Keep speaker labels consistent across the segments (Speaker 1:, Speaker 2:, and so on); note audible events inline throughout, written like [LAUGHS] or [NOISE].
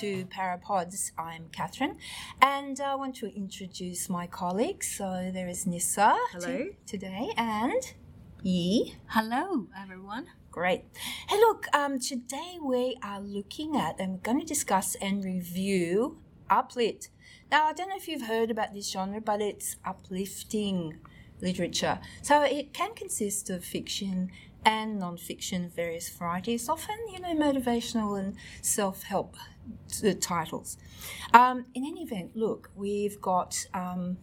Speaker 1: to Parapods. I'm Catherine, and I want to introduce my colleagues. So there is Nissa
Speaker 2: Hello.
Speaker 1: today, and Yi.
Speaker 3: Hello, everyone.
Speaker 1: Great. Hey, look, um, today we are looking at and going to discuss and review Uplit. Now, I don't know if you've heard about this genre, but it's uplifting literature. So it can consist of fiction and non-fiction of various varieties, often, you know, motivational and self-help t- titles. Um, in any event, look, we've got. Um,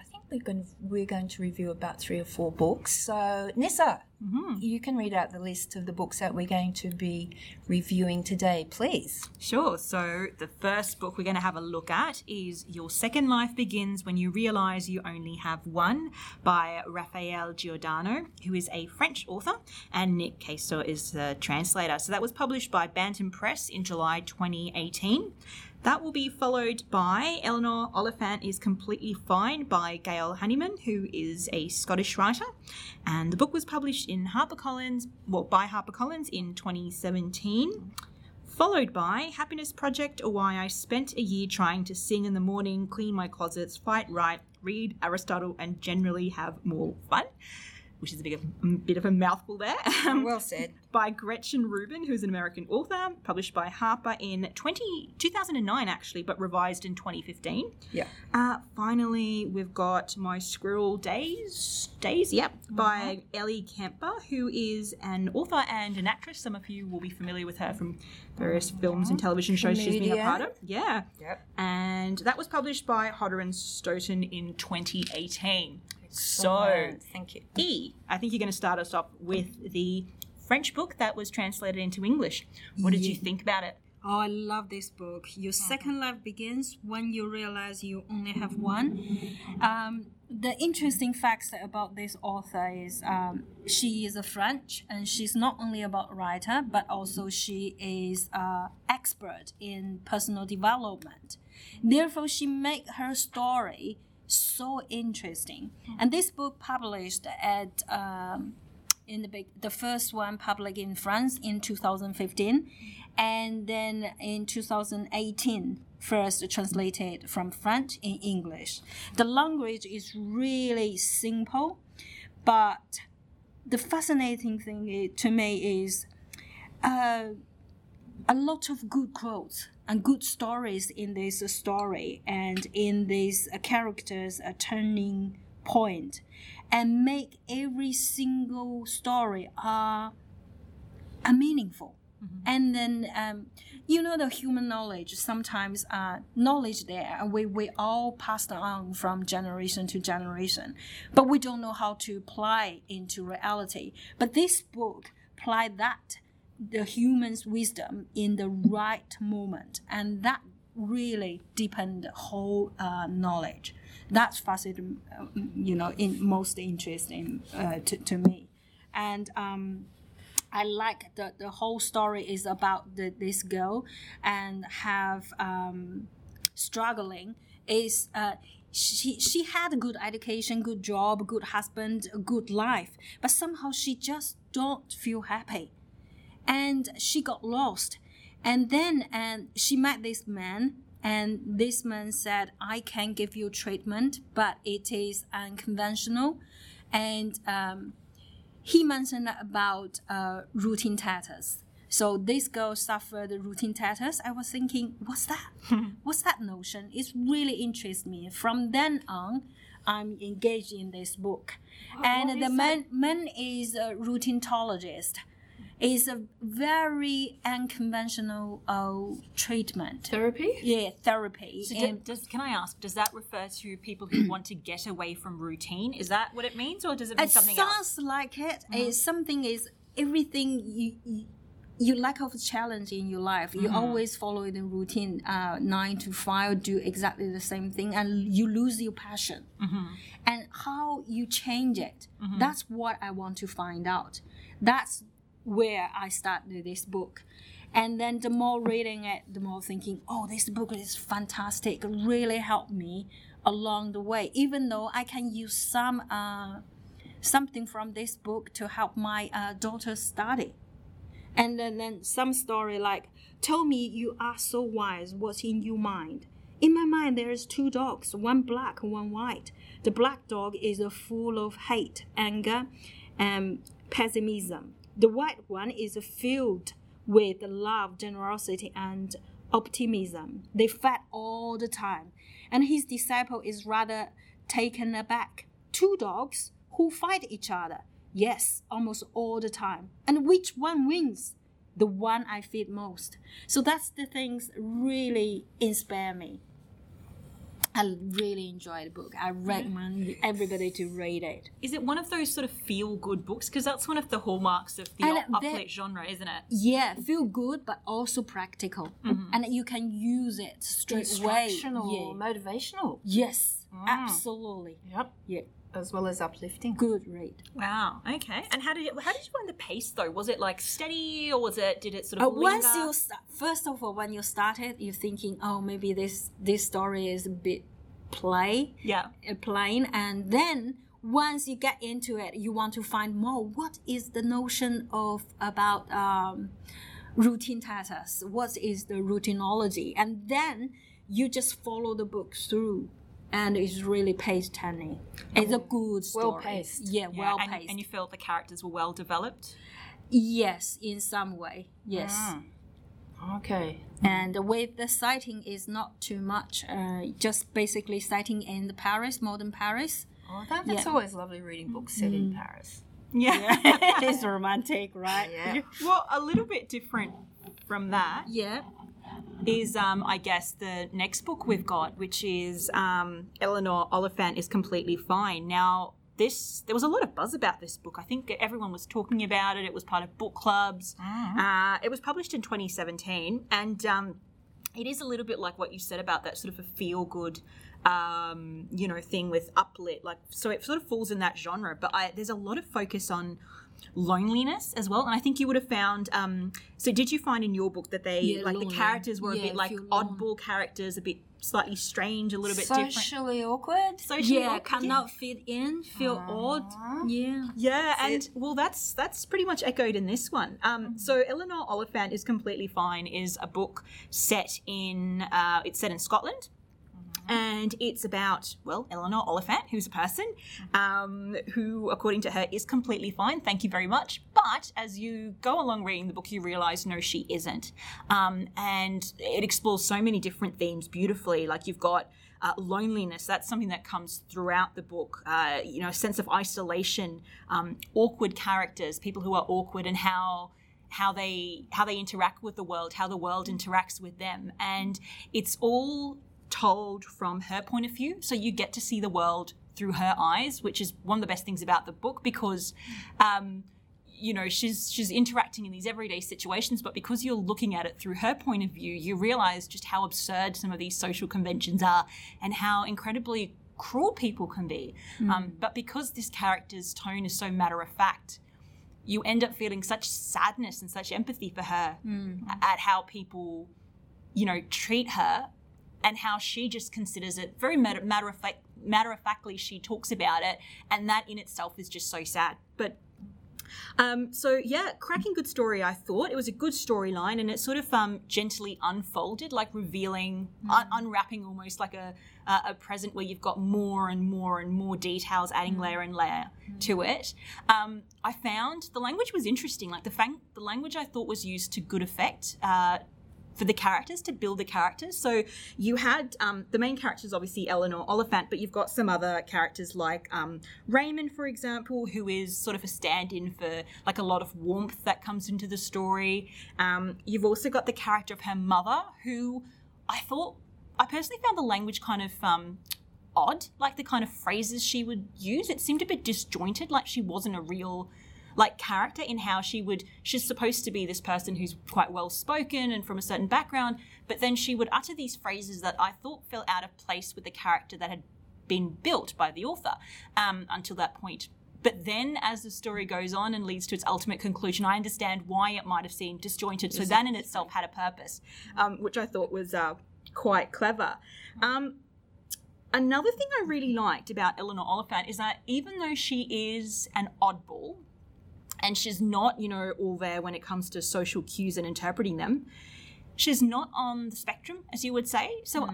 Speaker 1: I think we're going to, we're going to review about three or four books. So Nissa, you can read out the list of the books that we're going to be reviewing today, please.
Speaker 2: Sure. So, the first book we're going to have a look at is Your Second Life Begins When You Realize You Only Have One by Raphael Giordano, who is a French author, and Nick Caistor is the translator. So, that was published by Bantam Press in July 2018. That will be followed by Eleanor Oliphant is Completely Fine by Gail Honeyman, who is a Scottish writer. And the book was published in HarperCollins, well, by HarperCollins in 2017 followed by Happiness Project, or Why I Spent a Year Trying to Sing in the Morning, Clean My Closets, Fight Right, Read Aristotle, and Generally Have More Fun, which is a bit of, a bit of a mouthful there. Um,
Speaker 1: Well said.
Speaker 2: by Gretchen Rubin, who's an American author, published by Harper in 20, 2009, actually, but revised in 2015.
Speaker 1: Yeah.
Speaker 2: Uh, finally, we've got My Squirrel Days, Days, yep, by Ellie Kemper, who is an author and an actress. Some of you will be familiar with her from various films and television shows she's been a part of. Yeah.
Speaker 1: Yep.
Speaker 2: And that was published by Hodder and Stoughton in 2018. So,
Speaker 1: thank you.
Speaker 2: E, I think you're going to start us off with the French book that was translated into English. What did you think about it?
Speaker 3: Oh, I love this book. Your second life begins when you realize you only have one. Um, the interesting facts about this author is um, she is a French, and she's not only about writer, but also she is uh, expert in personal development. Therefore, she make her story so interesting. And this book published at um, in the big, the first one published in France in 2015, and then in 2018 first translated from French in English. The language is really simple, but the fascinating thing to me is uh, a lot of good quotes and good stories in this story and in these uh, characters a turning point. And make every single story uh, a meaningful. And then um, you know the human knowledge sometimes uh, knowledge there we, we all passed on from generation to generation. But we don't know how to apply into reality. But this book apply that the human's wisdom in the right moment. And that really deepened the whole uh, knowledge. That's fascinating uh, you know in most interesting uh, to, to me. And um, I like the, the whole story is about the, this girl and have um, struggling is uh, she she had a good education, good job, good husband, good life, but somehow she just don't feel happy, and she got lost, and then and she met this man. And this man said, "I can give you treatment, but it is unconventional, and um, he mentioned about uh, routinitis. So this girl suffered routinitis. I was thinking, what's that? what's that notion? It really interests me. From then on, I'm engaged in this book. and the man, man is a routinologist. Is a very unconventional uh, treatment.
Speaker 1: Therapy?
Speaker 3: Yeah, therapy.
Speaker 2: So
Speaker 3: And-
Speaker 2: does, can I ask, does that refer to people who want to get away from routine? Is that what it means, or does it mean
Speaker 3: it
Speaker 2: something
Speaker 3: sounds
Speaker 2: else?
Speaker 3: like it. It's something is everything you, you you lack of challenge in your life. You always follow the routine, uh, nine to five, do exactly the same thing, and you lose your passion. And how you change it, that's what I want to find out. That's where I started this book. And then the more reading it, the more thinking, oh, this book is fantastic. Really helped me along the way. Even though I can use some uh, something from this book to help my uh, daughter study. And then, then some story like, Tell me you are so wise, what's in your mind? In my mind, there's two dogs, one black, one white. The black dog is full of hate, anger, and pessimism. The white one is filled with love, generosity, and optimism. They fight all the time. And his disciple is rather taken aback. Two dogs who fight each other. Yes, almost all the time. And which one wins? The one I feed most. So that's the things really inspire me. I really enjoy the book. I recommend everybody to read it.
Speaker 2: Is it one of those sort of feel good books? Because that's one of the hallmarks of the
Speaker 3: And
Speaker 2: up-
Speaker 3: that-
Speaker 2: genre, isn't it?
Speaker 3: Yeah, feel good, but also practical, mm-hmm. and you can use it straight away.
Speaker 1: Instructional,
Speaker 3: Yeah.
Speaker 1: motivational.
Speaker 3: Yes, mm. absolutely.
Speaker 1: Yep.
Speaker 3: Yeah,
Speaker 1: As well as uplifting.
Speaker 3: good read.
Speaker 2: Wow. Okay. And how did it, how did you find the pace though? Was it like steady or was it did it sort
Speaker 3: Uh,
Speaker 2: of
Speaker 3: once you start, first of all, when you started, you're thinking, oh, maybe this this story is a bit play,
Speaker 2: yeah.
Speaker 3: uh, plain, and then once you get into it, you want to find more. What is the notion of about um, routine tasks? What is the routinology? And then you just follow the book through. And it's really pace turning. It's a good story.
Speaker 1: Well-paced.
Speaker 3: Yeah,
Speaker 2: Yeah,
Speaker 3: well paced.
Speaker 2: and you felt the characters were well developed.
Speaker 3: yes, in some way. Yes.
Speaker 1: Okay.
Speaker 3: and with the sighting is not too much uh, just basically sighting in the paris modern paris
Speaker 1: Oh, that, that's
Speaker 3: Yeah.
Speaker 1: always lovely reading books set in Paris.
Speaker 2: Yeah. [LAUGHS]
Speaker 3: it's romantic right
Speaker 1: Yeah.
Speaker 2: well, a little bit different from that
Speaker 3: yeah
Speaker 2: is, um, I guess, the next book we've got, which is um, Eleanor Oliphant is Completely Fine. Now, this there was a lot of buzz about this book. I think everyone was talking about it. It was part of book clubs. Uh, it was published in 2017, and um, it is a little bit like what you said about that sort of a feel good. Um, you know, thing with uplit, like so, it sort of falls in that genre. But I, there's a lot of focus on loneliness as well, and I think you would have found. Um, so, did you find in your book that they
Speaker 3: Yeah,
Speaker 2: like the characters were a bit like oddball characters, a bit slightly strange, a little bit different.
Speaker 1: Socially awkward.
Speaker 2: Socially
Speaker 3: yeah
Speaker 2: awkward.
Speaker 3: cannot fit in feel odd yeah
Speaker 2: Yeah, and well, that's that's pretty much echoed in this one. Um, so Eleanor Oliphant is completely fine. is a book set in uh, it's set in Scotland. And it's about, well, Eleanor Oliphant, who's a person um, who, according to her, is completely fine. Thank you very much. But as you go along reading the book, you realize, no, she isn't. Um, and it explores so many different themes beautifully. Like you've got uh, loneliness, that's something that comes throughout the book. Uh, you know, a sense of isolation, um, awkward characters, people who are awkward, and how how they how they interact with the world, how the world interacts with them, and it's all told from her point of view. So you get to see the world through her eyes, which is one of the best things about the book because. Um, you know she's she's interacting in these everyday situations but because you're looking at it through her point of view you realize just how absurd some of these social conventions are and how incredibly cruel people can be um, but because this character's tone is so matter of fact you end up feeling such sadness and such empathy for her at how people you know treat her and how she just considers it very matter, matter of fact matter of factly she talks about it and that in itself is just so sad but um, so yeah, cracking good story. I thought it was a good storyline, and it sort of um, gently unfolded, like revealing, un- unwrapping almost like a, a a present where you've got more and more and more details, adding layer and layer to it. Um, I found the language was interesting. Like the fang- the language I thought was used to good effect. Uh, for the characters to build the characters. So you had um, the main characters, obviously Eleanor Oliphant, but you've got some other characters like um, Raymond, for example, who is sort of a stand-in for like a lot of warmth that comes into the story. Um, you've also got the character of her mother, who I thought I personally found the language kind of. Um, odd like the kind of phrases she would use it seemed a bit disjointed like she wasn't a real like character in how she would she's supposed to be this person who's quite well spoken and from a certain background but then she would utter these phrases that i thought fell out of place with the character that had been built by the author um, until that point. But then as the story goes on and leads to its ultimate conclusion i understand why it might have seemed disjointed. So that in itself had a purpose um, which i thought was uh, quite clever. Um, Another thing I really liked about Eleanor Oliphant is that even though she is an oddball, and she's not, you know, all there when it comes to social cues and interpreting them. She's not on the spectrum, as you would say. So uh,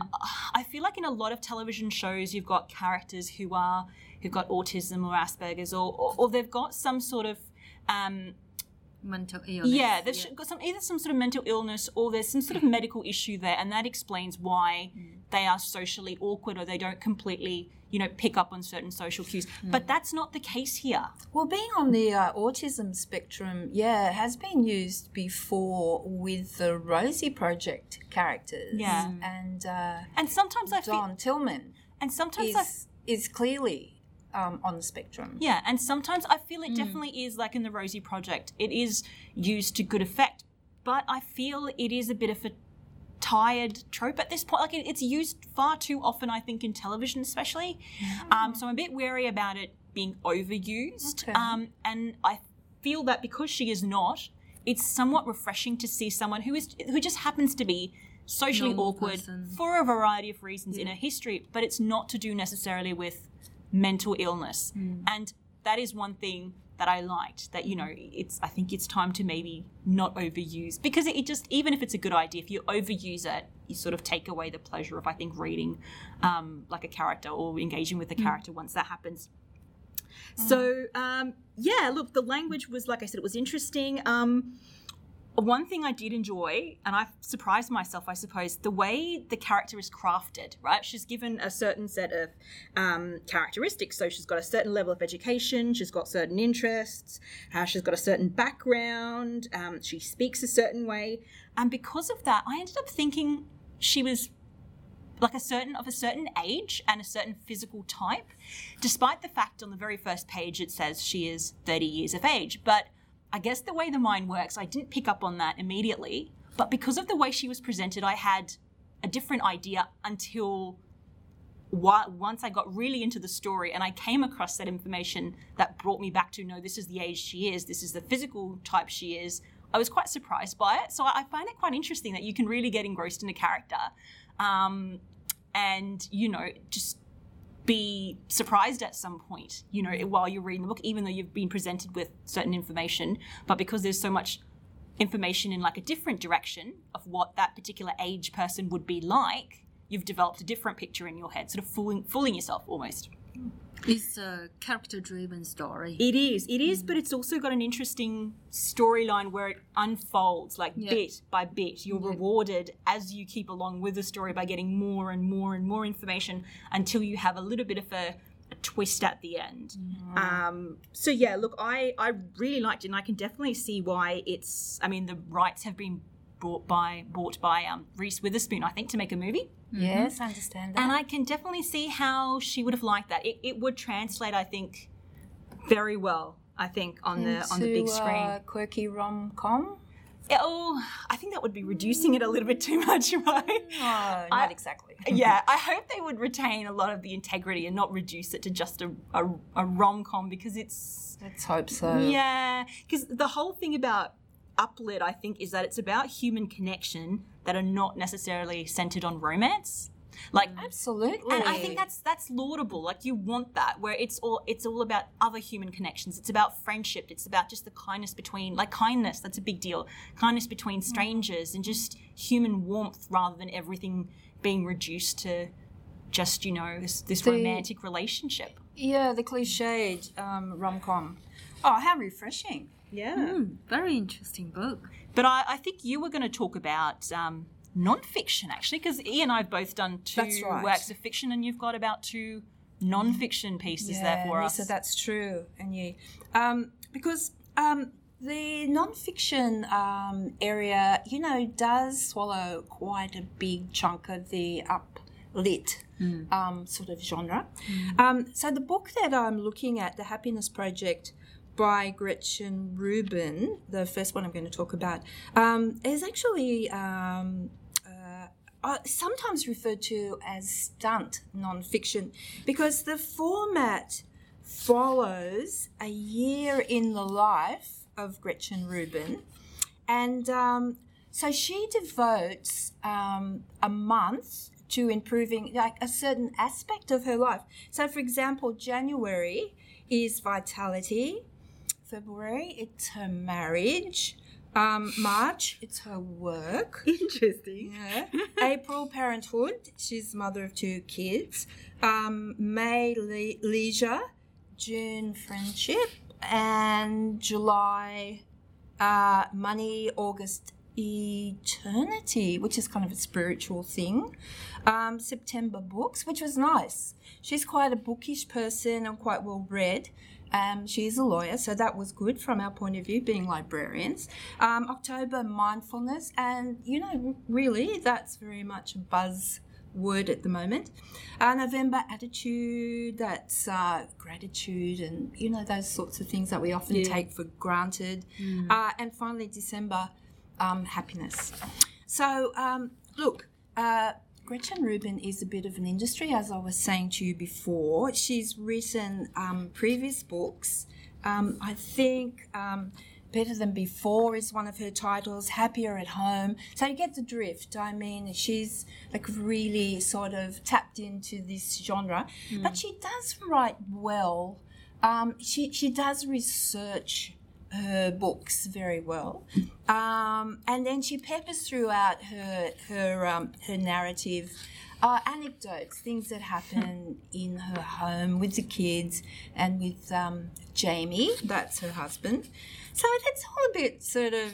Speaker 2: I feel like in a lot of television shows, you've got characters who are who've got autism or Asperger's, or or, or they've got some sort of um,
Speaker 3: Mental illness.
Speaker 2: yeah, they've got some either some sort of mental illness or there's some sort of medical issue there, and that explains why they are socially awkward or they don't completely, you know, pick up on certain social cues. But that's not the case here.
Speaker 1: Well, being on the uh, autism spectrum, yeah, has been used before with the Rosie Project characters.
Speaker 2: Yeah.
Speaker 1: And uh,
Speaker 2: And sometimes I feel,
Speaker 1: Don Tillman
Speaker 2: and sometimes I
Speaker 1: is, is clearly um, on the spectrum.
Speaker 2: Yeah, and sometimes I feel it definitely is like in the Rosie Project. It is used to good effect, but I feel it is a bit of a tired trope at this point. Like it, it's used far too often, I think, in television, especially. Um, so I'm a bit wary about it being overused.
Speaker 1: Okay.
Speaker 2: Um, and I feel that because she is not, it's somewhat refreshing to see someone who is who just happens to be socially
Speaker 3: Normal
Speaker 2: awkward
Speaker 3: person.
Speaker 2: for a variety of reasons in her history, but it's not to do necessarily with mental illness. And that is one thing that I liked that you know it's I think it's time to maybe not overuse because it, it just even if it's a good idea if you overuse it you sort of take away the pleasure of I think reading um, like a character or engaging with the character once that happens. So um, yeah, look, the language was like I said, it was interesting. Um, one thing I did enjoy, and I surprised myself, I suppose, the way the character is crafted. Right, she's given a certain set of um, characteristics. So she's got a certain level of education, she's got certain interests, uh, she's got a certain background, um, she speaks a certain way, and because of that, I ended up thinking she was like a certain of a certain age and a certain physical type, despite the fact on the very first page it says she is 30 years of age. But I guess the way the mind works, I didn't pick up on that immediately. But because of the way she was presented, I had a different idea until once I got really into the story and I came across that information that brought me back to no, this is the age she is, this is the physical type she is. I was quite surprised by it. So I find it quite interesting that you can really get engrossed in a character um, and, you know, just be surprised at some point, you know, while you're reading the book, even though you've been presented with certain information. But because there's so much information in like a different direction of what that particular age person would be like, you've developed a different picture in your head, sort of fooling, fooling yourself almost.
Speaker 3: It's a character-driven story.
Speaker 2: It is, it is, but it's also got an interesting storyline where it unfolds like
Speaker 3: Yeah.
Speaker 2: bit by bit. You're rewarded as you keep along with the story by getting more and more and more information until you have a little bit of a, a twist at the end. Um, so yeah, look, I I really liked it, and I can definitely see why it's. I mean, the rights have been bought by bought by um, Reese Witherspoon, I think, to make a movie.
Speaker 1: Yes, I understand that.
Speaker 2: And I can definitely see how she would have liked that. It, it would translate, I think, very well. I think on the on the big screen.
Speaker 1: Uh, quirky rom com?
Speaker 2: oh, I think that would be reducing it a little bit too [LAUGHS] much, right?
Speaker 1: No, not
Speaker 2: I-
Speaker 1: exactly. [LAUGHS]
Speaker 2: yeah, I hope they would retain a lot of the integrity and not reduce it to just a, a, a rom com because it's
Speaker 1: Let's hope so.
Speaker 2: yeah, because the whole thing about Uplit, I think, is that it's about human connection that are not necessarily centered on romance. Like
Speaker 1: Absolutely.
Speaker 2: and I think that's that's laudable. Like you want that, where it's all it's all about other human connections. It's about friendship. It's about just the kindness between, like kindness. That's a big deal. Kindness between strangers and just human warmth, rather than everything being reduced to just you know this, this
Speaker 1: The-
Speaker 2: romantic relationship.
Speaker 1: Yeah, the cliched um, rom com. Oh, how refreshing.
Speaker 2: Yeah.
Speaker 3: Hmm, very interesting book.
Speaker 2: But I, I think you were going to talk about um, non-fiction actually, because Ian and I have both done two
Speaker 1: right.
Speaker 2: works of fiction, and you've got about two non-fiction pieces there for us.
Speaker 1: Lisa, that's true. And you, um, because um, the non-fiction um, area, you know, does swallow quite a big chunk of the uplit um, sort of genre. Um, so the book that I'm looking at, The Happiness Project by Gretchen Rubin, the first one I'm going to talk about, um, is actually um, uh, sometimes referred to as stunt nonfiction because the format follows a year in the life of Gretchen Rubin. And um, so she devotes um, a month to improving like a certain aspect of her life. So, for example, January is vitality, February, it's her marriage. Um, March, it's her work. [LAUGHS]
Speaker 2: Interesting.
Speaker 1: Yeah. April, parenthood. She's mother of two kids. Um, May, le- leisure. June, friendship. And July, uh, money. August, eternity, which is kind of a spiritual thing. Um, September, books, which was nice. She's quite a bookish person and quite well read. Um, she's a lawyer, so that was good from our point of view, being librarians. Um, October, mindfulness, and you know, really, that's very much a buzz word at the moment. Uh, November, attitude, that's uh, gratitude, and you know, those sorts of things that we often
Speaker 2: Yeah.
Speaker 1: take for granted. Uh, and finally, December, um, happiness. So, um, look, uh, Gretchen Rubin is a bit of an industry, as I was saying to you before. She's written um, previous books. Um, I think um, Better Than Before is one of her titles, Happier at Home. So you get the drift. I mean, she's like really sort of tapped into this genre, but she does write well. Um, she, she does research her books very well, um, and then she peppers throughout her her um, her narrative uh, anecdotes, things that happen in her home with the kids and with um, Jamie, that's her husband. So that's all a bit sort of,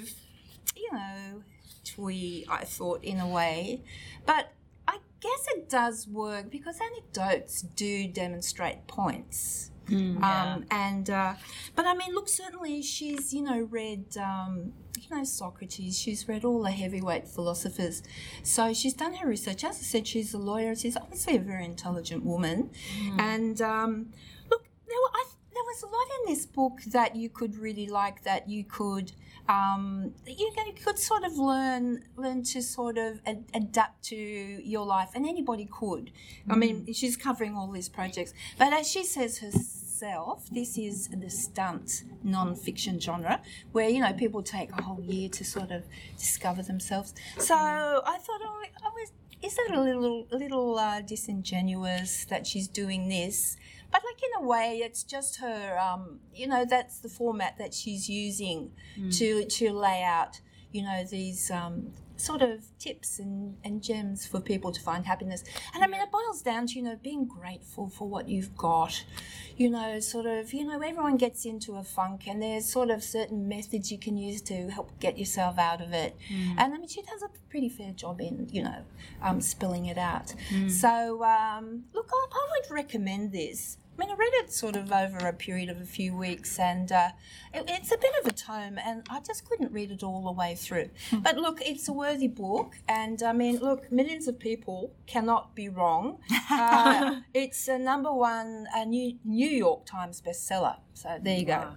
Speaker 1: you know, twee, I thought in a way, but. I guess it does work because anecdotes do demonstrate points. Um, and uh, but I mean, look, certainly she's you know read um, you know Socrates. She's read all the heavyweight philosophers, so she's done her research. As I said, she's a lawyer. She's obviously a very intelligent woman, and um, look, there, were, I, there was a lot in this book that you could really like. That you could. Um, you, know, you could sort of learn learn to sort of ad- adapt to your life, and anybody could. I mean, she's covering all these projects, but as she says herself, this is the stunt non-fiction genre where you know people take a whole year to sort of discover themselves. So I thought, oh, I was. Is that a little, little uh, disingenuous that she's doing this? But like in a way, it's just her. Um, you know, that's the format that she's using to to lay out. You know these um, sort of tips and, and gems for people to find happiness. And I mean, it boils down to you know being grateful for what you've got. You know, sort of. You know, everyone gets into a funk, and there's sort of certain methods you can use to help get yourself out of it. And I mean, she does a pretty fair job in you know um, spilling it out. So um, look, I, I would recommend this. I mean, I read it sort of over a period of a few weeks, and uh, it, it's a bit of a tome, and I just couldn't read it all the way through. but look, it's a worthy book, and I mean, look, millions of people cannot be wrong. [LAUGHS] Uh, it's a number one uh, New, New York Times bestseller, so there you go.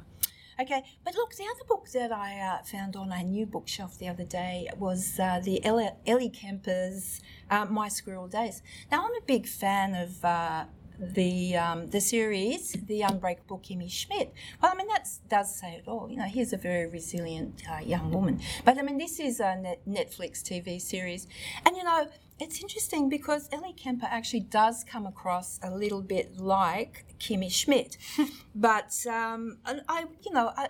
Speaker 1: Okay, but look, the other book that I uh, found on a new bookshelf the other day was uh, the Ellie, Ellie Kemper's uh, My Squirrel Days. Now, I'm a big fan of uh, the um, the series, The Unbreakable Kimmy Schmidt. Well, I mean, that does say it all. You know, here's a very resilient uh, young woman. But I mean, this is a net Netflix TV series. And, you know, it's interesting because Ellie Kemper actually does come across a little bit like Kimmy Schmidt. [LAUGHS] but um, I, you know, I,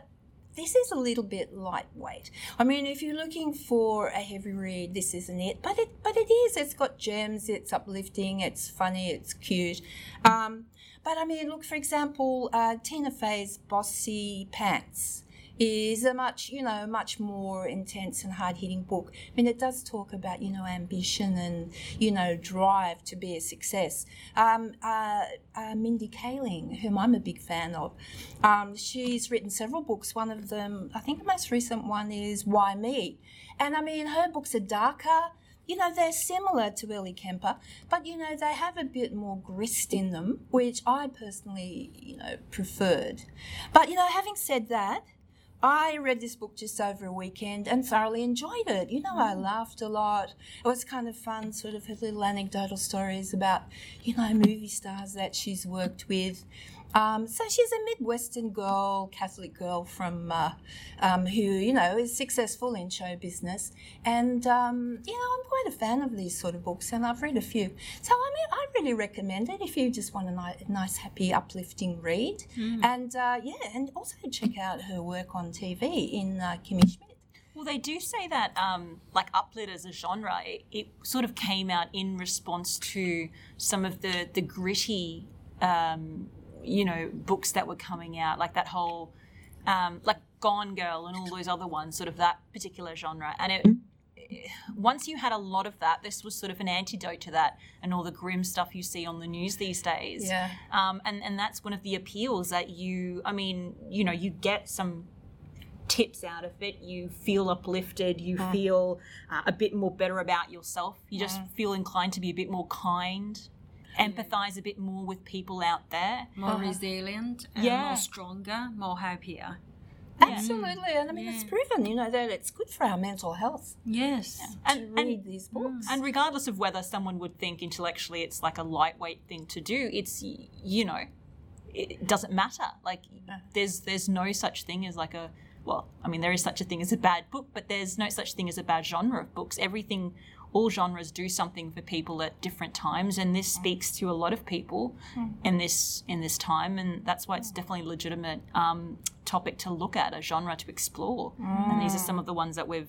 Speaker 1: this is a little bit lightweight. I mean, if you're looking for a heavy read, this isn't it. But it, but it is. It's got gems. It's uplifting. It's funny. It's cute. Um, but I mean, look for example, uh, Tina Fey's Bossypants is a much, you know, much more intense and hard hitting book. I mean, it does talk about, you know, ambition and, you know, drive to be a success. Um, uh, uh, Mindy Kaling, whom I'm a big fan of, um, she's written several books. One of them, I think the most recent one is Why Me? And I mean, her books are darker. You know, they're similar to Ellie Kemper, but you know, they have a bit more grist in them, which I personally, you know, preferred. But you know, having said that, I read this book just over a weekend and thoroughly enjoyed it. You know, I mm. laughed a lot. It was kind of fun, sort of her little anecdotal stories about, you know, movie stars that she's worked with. Um, so she's a Midwestern girl, Catholic girl from uh, um, who you know is successful in show business, and um, you know I'm quite a fan of these sort of books, and I've read a few. So I mean, I really recommend it if you just want a ni- nice, happy, uplifting read, and uh, yeah, and also check out her work on TV in uh, Kimmy Schmidt.
Speaker 2: Well, they do say that, um, like uplit as a genre, it, it sort of came out in response to some of the the gritty, um, you know, books that were coming out, like that whole, um, like Gone Girl and all those other ones, sort of that particular genre. And it, once you had a lot of that, this was sort of an antidote to that and all the grim stuff you see on the news these days.
Speaker 1: Yeah.
Speaker 2: Um, and and that's one of the appeals that you, I mean, you know, you get some tips out of it. You feel uplifted. You feel uh, a bit more better about yourself. You just feel inclined to be a bit more kind, empathize a bit more with people out there.
Speaker 3: More uh-huh. resilient, and
Speaker 2: Yeah.
Speaker 3: more stronger, more happier.
Speaker 1: Absolutely, and I mean it's proven, you know, that it's good for our mental health
Speaker 3: Yes.
Speaker 1: to
Speaker 2: And,
Speaker 1: read
Speaker 2: and
Speaker 1: these books.
Speaker 2: and regardless of whether someone would think intellectually it's like a lightweight thing to do, it's you know, it doesn't matter. Like there's there's no such thing as like a well, I mean there is such a thing as a bad book, but there's no such thing as a bad genre of books. Everything all genres do something for people at different times and this speaks to a lot of people in this in this time and that's why it's definitely a legitimate um, topic to look at a genre to explore and these are some of the ones that we've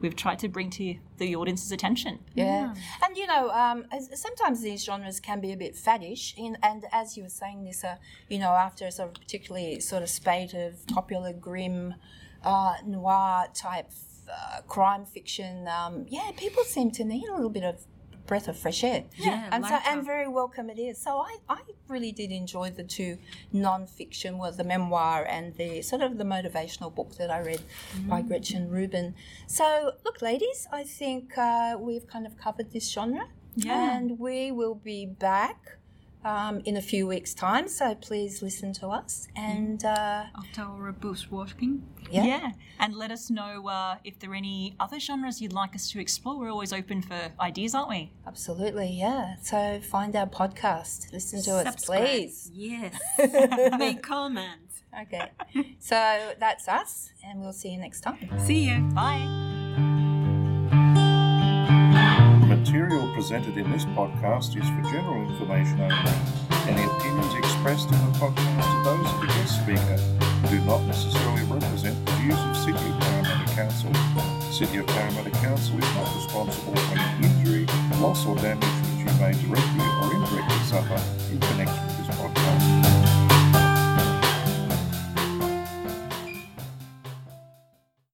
Speaker 2: we've tried to bring to the audience's attention.
Speaker 1: Yeah. And you know, um, as- sometimes these genres can be a bit faddish. In, and as you were saying, this, uh, you know, after a sort of particularly sort of spate of popular grim uh, noir type uh, crime fiction, um, yeah, people seem to need a little bit of breath of fresh air.
Speaker 3: Yeah,
Speaker 1: and so and very welcome it is. So I, I really did enjoy the two non-fiction, well, the memoir and the sort of the motivational book that I read by
Speaker 3: Mm.
Speaker 1: Gretchen Rubin. So look, ladies, I think uh, we've kind of covered this genre,
Speaker 2: Yeah.
Speaker 1: and we will be back. Um, in a few weeks' time, so please listen to us. And uh,
Speaker 3: After our books watching.
Speaker 1: yeah,
Speaker 2: And let us know uh, if there are any other genres you'd like us to explore. We're always open for ideas, aren't we?
Speaker 1: absolutely, yeah. So find our podcast, listen to us,
Speaker 3: Subscribe.
Speaker 1: please.
Speaker 3: Yes. [LAUGHS] Make comments.
Speaker 1: Okay, so that's us, and we'll see you next time.
Speaker 3: See you.
Speaker 2: Bye.
Speaker 4: The material presented in this podcast is for general information only. Any opinions expressed in the podcast are those of the guest speaker and do not necessarily represent the views of City of Parramatta Council. City of Parramatta Council is not responsible for any injury, loss or damage which you may directly or indirectly